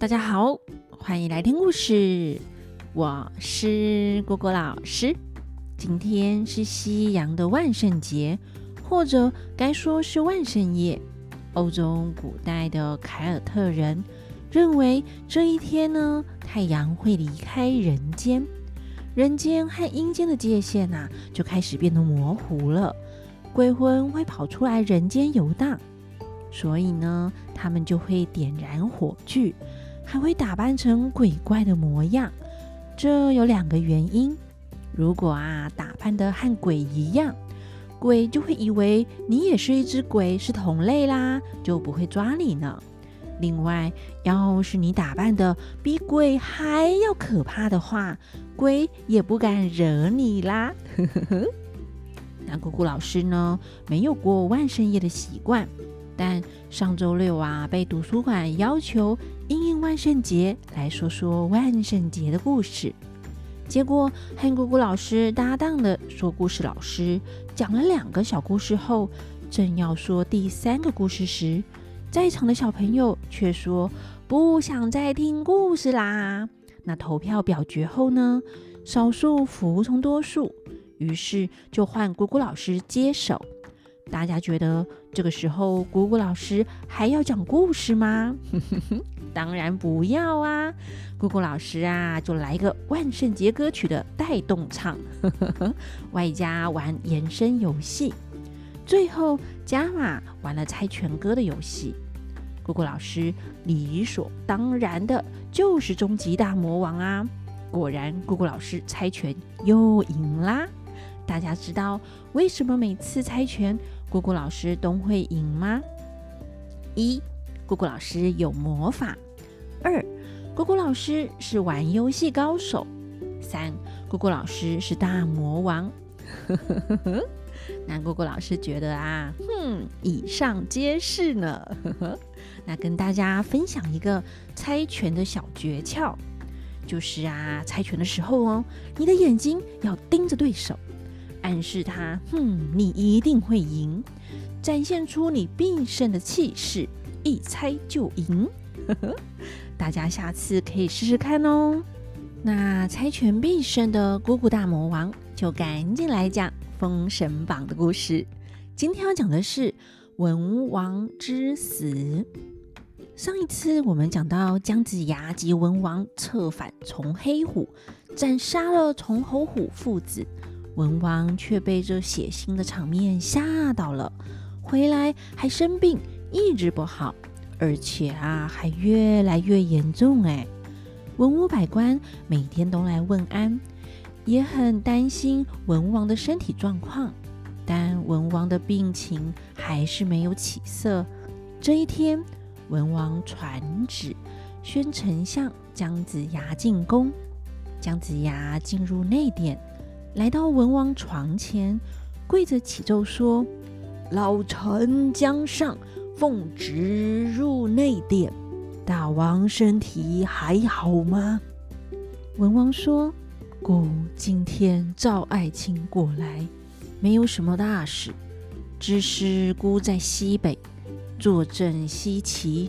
大家好，欢迎来听故事。我是果果老师。今天是西洋的万圣节，或者该说是万圣夜。欧洲古代的凯尔特人认为这一天呢，太阳会离开人间，人间和阴间的界限呐，就开始变得模糊了，鬼魂会跑出来人间游荡，所以呢，他们就会点燃火炬。还会打扮成鬼怪的模样，这有两个原因。如果啊打扮的和鬼一样，鬼就会以为你也是一只鬼，是同类啦，就不会抓你呢。另外，要是你打扮的比鬼还要可怕的话，鬼也不敢惹你啦。呵呵呵。那姑姑老师呢，没有过万圣夜的习惯。但上周六啊，被图书馆要求应应万圣节来说说万圣节的故事。结果和姑姑老师搭档的说故事老师讲了两个小故事后，正要说第三个故事时，在场的小朋友却说不想再听故事啦。那投票表决后呢，少数服从多数，于是就换姑姑老师接手。大家觉得这个时候姑姑老师还要讲故事吗？当然不要啊！姑姑老师啊，就来个万圣节歌曲的带动唱，外加玩延伸游戏，最后加码玩了猜拳歌的游戏。姑姑老师理所当然的就是终极大魔王啊！果然，姑姑老师猜拳又赢啦！大家知道为什么每次猜拳，姑姑老师都会赢吗？一，姑姑老师有魔法；二，姑姑老师是玩游戏高手；三，姑姑老师是大魔王。那姑姑老师觉得啊，哼，以上皆是呢。那跟大家分享一个猜拳的小诀窍，就是啊，猜拳的时候哦，你的眼睛要盯着对手。暗示他，哼，你一定会赢，展现出你必胜的气势，一猜就赢。大家下次可以试试看哦。那猜拳必胜的姑姑大魔王，就赶紧来讲《封神榜》的故事。今天要讲的是文王之死。上一次我们讲到姜子牙及文王策反崇黑虎，斩杀了崇侯虎父子。文王却被这血腥的场面吓到了，回来还生病，一直不好，而且啊，还越来越严重。哎，文武百官每天都来问安，也很担心文王的身体状况，但文王的病情还是没有起色。这一天，文王传旨，宣丞相姜子牙进宫。姜子牙进入内殿。来到文王床前，跪着启奏说：“老臣姜尚奉旨入内殿，大王身体还好吗？”文王说：“孤今天召爱卿过来，没有什么大事，只是孤在西北坐镇西岐，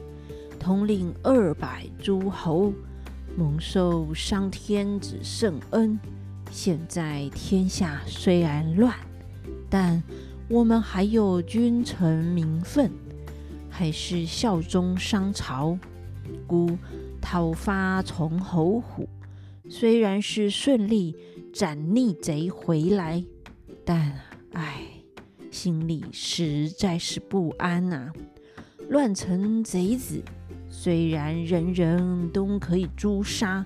统领二百诸侯，蒙受上天子圣恩。”现在天下虽然乱，但我们还有君臣名分，还是效忠商朝。孤讨伐崇侯虎，虽然是顺利斩逆贼回来，但唉，心里实在是不安呐、乱臣贼子，虽然人人都可以诛杀。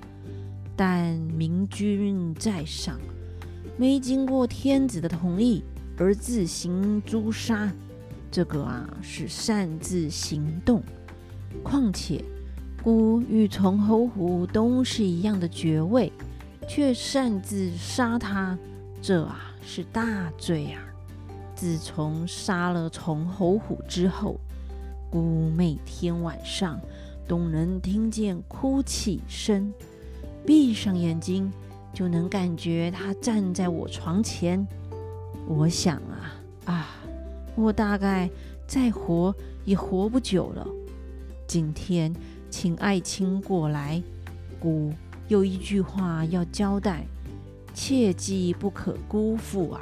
但明君在上，没经过天子的同意而自行诛杀，这个啊是擅自行动。况且孤与崇侯虎都是一样的爵位，却擅自杀他，这啊是大罪啊！自从杀了崇侯虎之后，孤每天晚上都能听见哭泣声。闭上眼睛，就能感觉他站在我床前。我想啊啊，我大概再活也活不久了。今天请爱卿过来。孤有一句话要交代，切记不可辜负啊！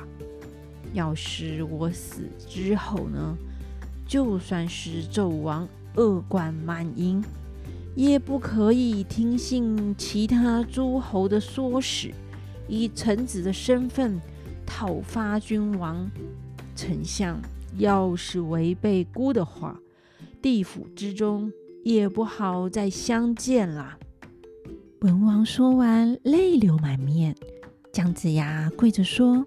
要是我死之后呢，就算是纣王恶贯满盈，也不可以听信其他诸侯的唆使，以臣子的身份讨伐君王。丞相要是违背孤的话，地府之中也不好再相见了。文王说完，泪流满面。姜子牙跪着说：“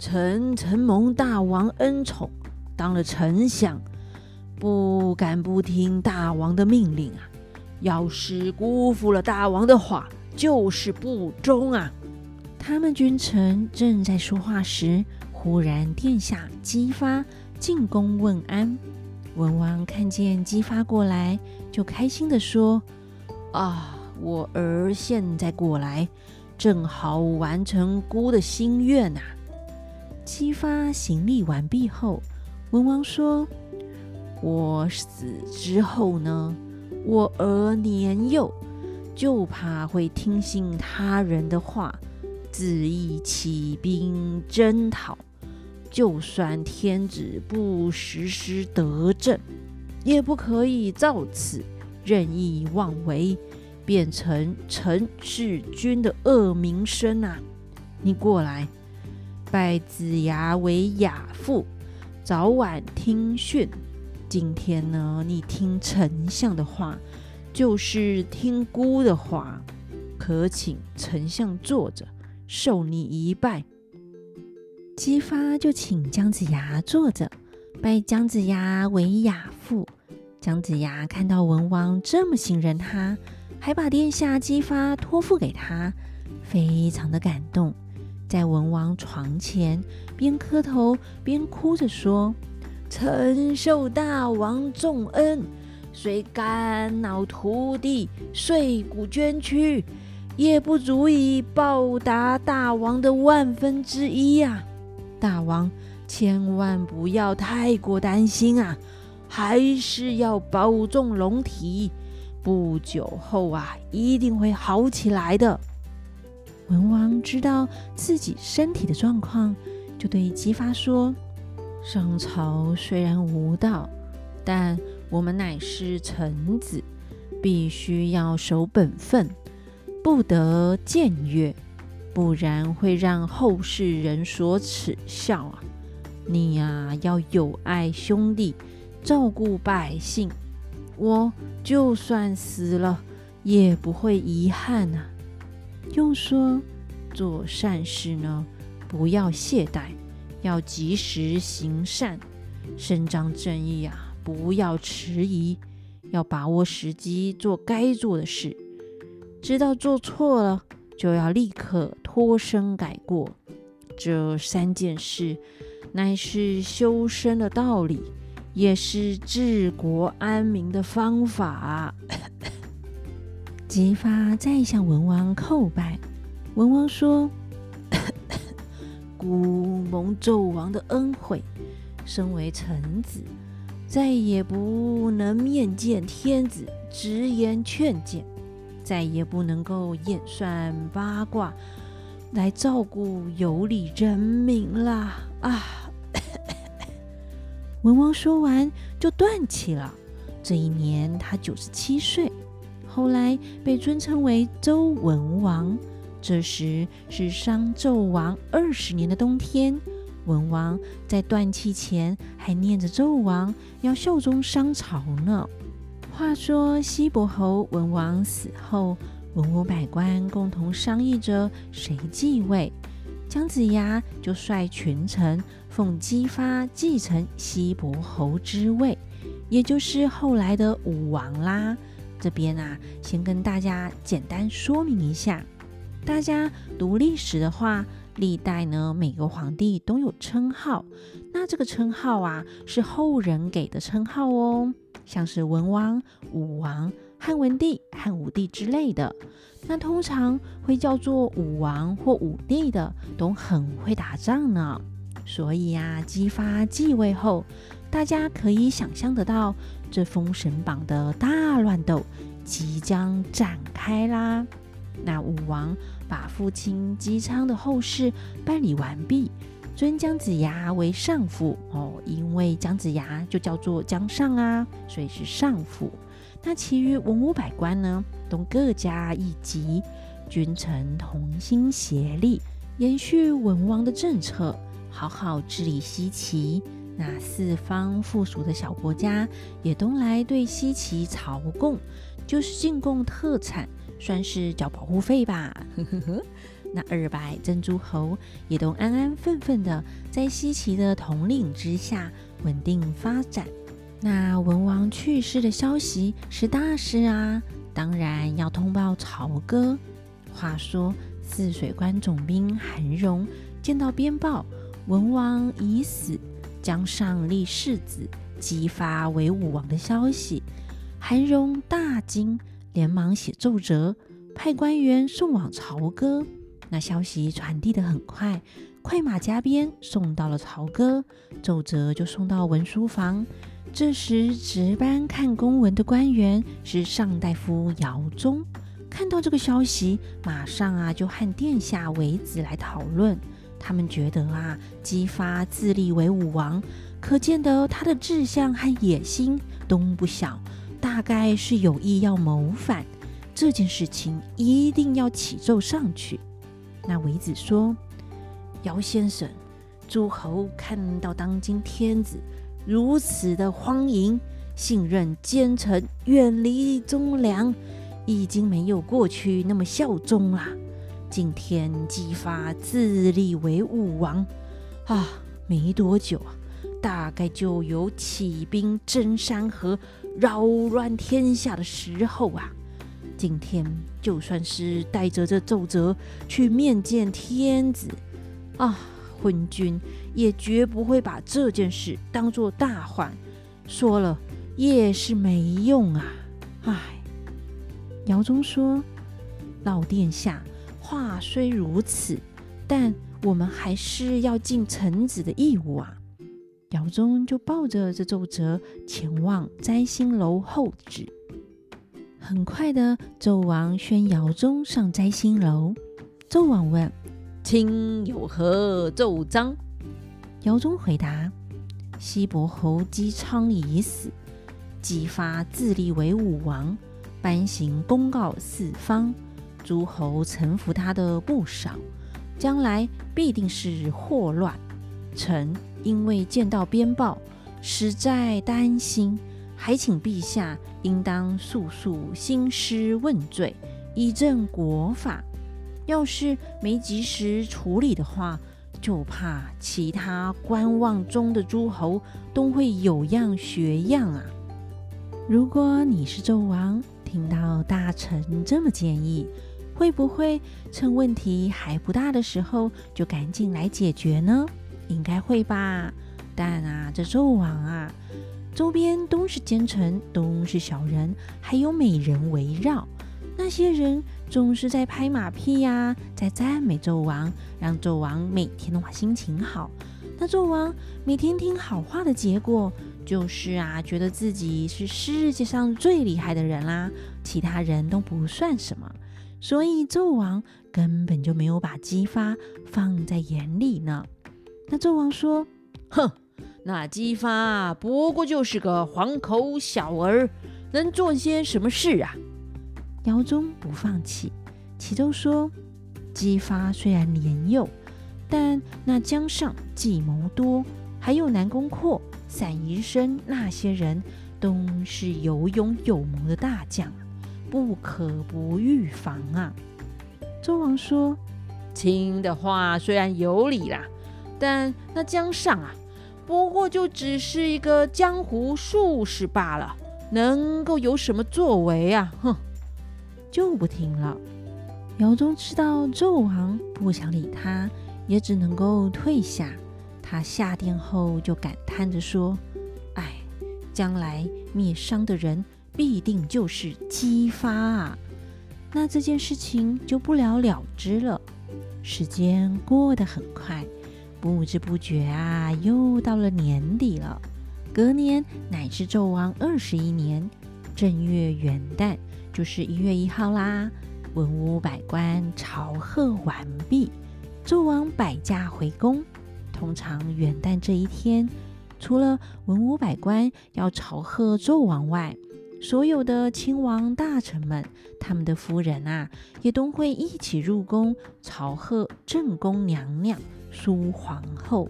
臣承蒙大王恩宠，当了丞相，不敢不听大王的命令啊！要是辜负了大王的话，就是不忠啊！”他们君臣正在说话时，忽然殿下姬发进宫问安。文王看见姬发过来，就开心地说：“啊！”我儿现在过来，正好完成孤的心愿呐、姬发行礼完毕后，文王说：“我死之后呢，我儿年幼，就怕会听信他人的话，恣意起兵征讨。就算天子不实施德政，也不可以造次任意妄为。”变成臣弑君的恶名声啊！你过来，拜子牙为亚父，早晚听训。今天呢，你听丞相的话，就是听孤的话。可请丞相坐着，受你一拜。姬发就请姜子牙坐着，拜姜子牙为亚父。姜子牙看到文王这么信任他。还把殿下姬发托付给他，非常的感动，在文王床前边磕头边哭着说：“臣受大王重恩，虽肝脑涂地、碎骨捐躯，也不足以报答大王的万分之一呀、啊！大王千万不要太过担心啊，还是要保重龙体。”不久后啊，一定会好起来的。文王知道自己身体的状况，就对姬发说：“商朝虽然无道，但我们乃是臣子，必须要守本分，不得僭越，不然会让后世人所耻笑啊！你呀，要友爱兄弟，照顾百姓。”我就算死了，也不会遗憾呐、又说，做善事呢，不要懈怠，要及时行善，伸张正义啊，不要迟疑，要把握时机做该做的事。知道做错了，就要立刻脱身改过。这三件事，乃是修身的道理。也是治国安民的方法。姬发再向文王叩拜，文王说：“孤蒙纣王的恩惠，身为臣子，再也不能面见天子直言劝谏，再也不能够演算八卦来照顾有礼人民啦啊！” 文王说完就断气了。这一年他九十七岁，后来被尊称为周文王。这时是商纣王二十年的冬天，文王在断气前还念着纣王要效忠商朝呢。话说西伯侯文王死后，文武百官共同商议着谁继位。姜子牙就率群臣奉姬发继承西伯侯之位，也就是后来的武王啦。这边啊，先跟大家简单说明一下。大家读历史的话，历代呢每个皇帝都有称号，那这个称号啊是后人给的称号哦，像是文王、武王。汉文帝、汉武帝之类的，那通常会叫做武王或武帝的，都很会打仗呢。所以呀，姬发继位后，大家可以想象得到，这封神榜的大乱斗即将展开啦。那武王把父亲姬昌的后事办理完毕，尊姜子牙为上父哦，因为姜子牙就叫做姜尚啊，所以是上父。那其余文武百官呢，都各加一级，君臣同心协力，延续文王的政策，好好治理西岐。那四方附属的小国家也都来对西岐朝贡，就是进贡特产。算是缴保护费吧，呵呵呵。那二百诸侯也都安安分分的在西岐的统领之下稳定发展。那文王去世的消息是大事啊，当然要通报朝歌。话说泗水关总兵韩荣见到鞭报，文王已死，姜尚立世子姬发为武王的消息，韩荣大惊。连忙写奏折，派官员送往朝歌。那消息传递得很快，快马加鞭送到了朝歌，奏折就送到文书房。这时值班看公文的官员是上大夫姚忠，看到这个消息，马上啊就和殿下为子来讨论。他们觉得啊，姬发自立为武王，可见得他的志向和野心都不小。大概是有意要谋反，这件事情一定要起奏上去。那微子说：“姚先生，诸侯看到当今天子如此的荒淫，信任奸臣，远离忠良，已经没有过去那么效忠了。今天姬发自立为武王，啊，没多久啊。”大概就有起兵征山河、扰乱天下的时候啊！今天就算是带着这奏折去面见天子啊，昏君也绝不会把这件事当作大患，说了也是没用啊！唉，姚宗说：“老殿下，话虽如此，但我们还是要尽臣子的义务啊。”姚宗就抱着这奏折前往摘星楼候旨。很快的，纣王宣姚宗上摘星楼。纣王问：“卿有何奏章？”姚宗回答：“西伯侯姬昌已死，姬发自立为武王，颁行公告四方，诸侯臣服他的不少，将来必定是祸乱。臣。”因为见到鞭报，实在担心，还请陛下应当速速兴师问罪，以正国法。要是没及时处理的话，就怕其他观望中的诸侯都会有样学样啊！如果你是纣王，听到大臣这么建议，会不会趁问题还不大的时候就赶紧来解决呢？应该会吧，但啊，这纣王啊，周边都是奸臣，都是小人，还有美人围绕。那些人总是在拍马屁呀、在赞美纣王，让纣王每天的话心情好。那纣王每天听好话的结果，就是啊，觉得自己是世界上最厉害的人啦，其他人都不算什么。所以纣王根本就没有把姬发放在眼里呢。那纣王说：“哼，那姬发不过就是个黄口小儿，能做些什么事啊？”姚宗不放弃，启奏说：“姬发虽然年幼，但那姜尚计谋多，还有南宫阔、散宜生那些人，都是有勇有谋的大将，不可不预防啊。”纣王说：“听的话虽然有理啦。”但那姜尚啊，不过就只是一个江湖术士罢了，能够有什么作为啊？哼，就不听了。姚宗知道纣王不想理他，也只能够退下。他下殿后就感叹着说：“哎，将来灭商的人必定就是姬发啊！那这件事情就不了了之了。”时间过得很快。不知不觉啊，又到了年底了。隔年乃是纣王二十一年，正月元旦就是一月一号啦。文武百官朝贺完毕，纣王摆驾回宫。通常元旦这一天，除了文武百官要朝贺纣王外，所有的亲王大臣们，他们的夫人啊，也都会一起入宫朝贺正宫娘娘苏皇后。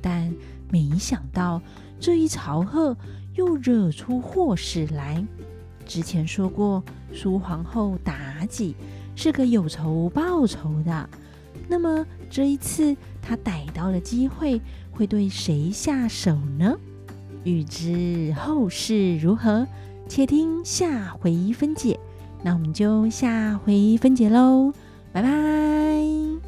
但没想到这一朝贺又惹出祸事来。之前说过，苏皇后妲己是个有仇报仇的。那么这一次，她逮到了机会，会对谁下手呢？欲知后事如何，且听下回分解。那我们就下回分解喽，拜拜。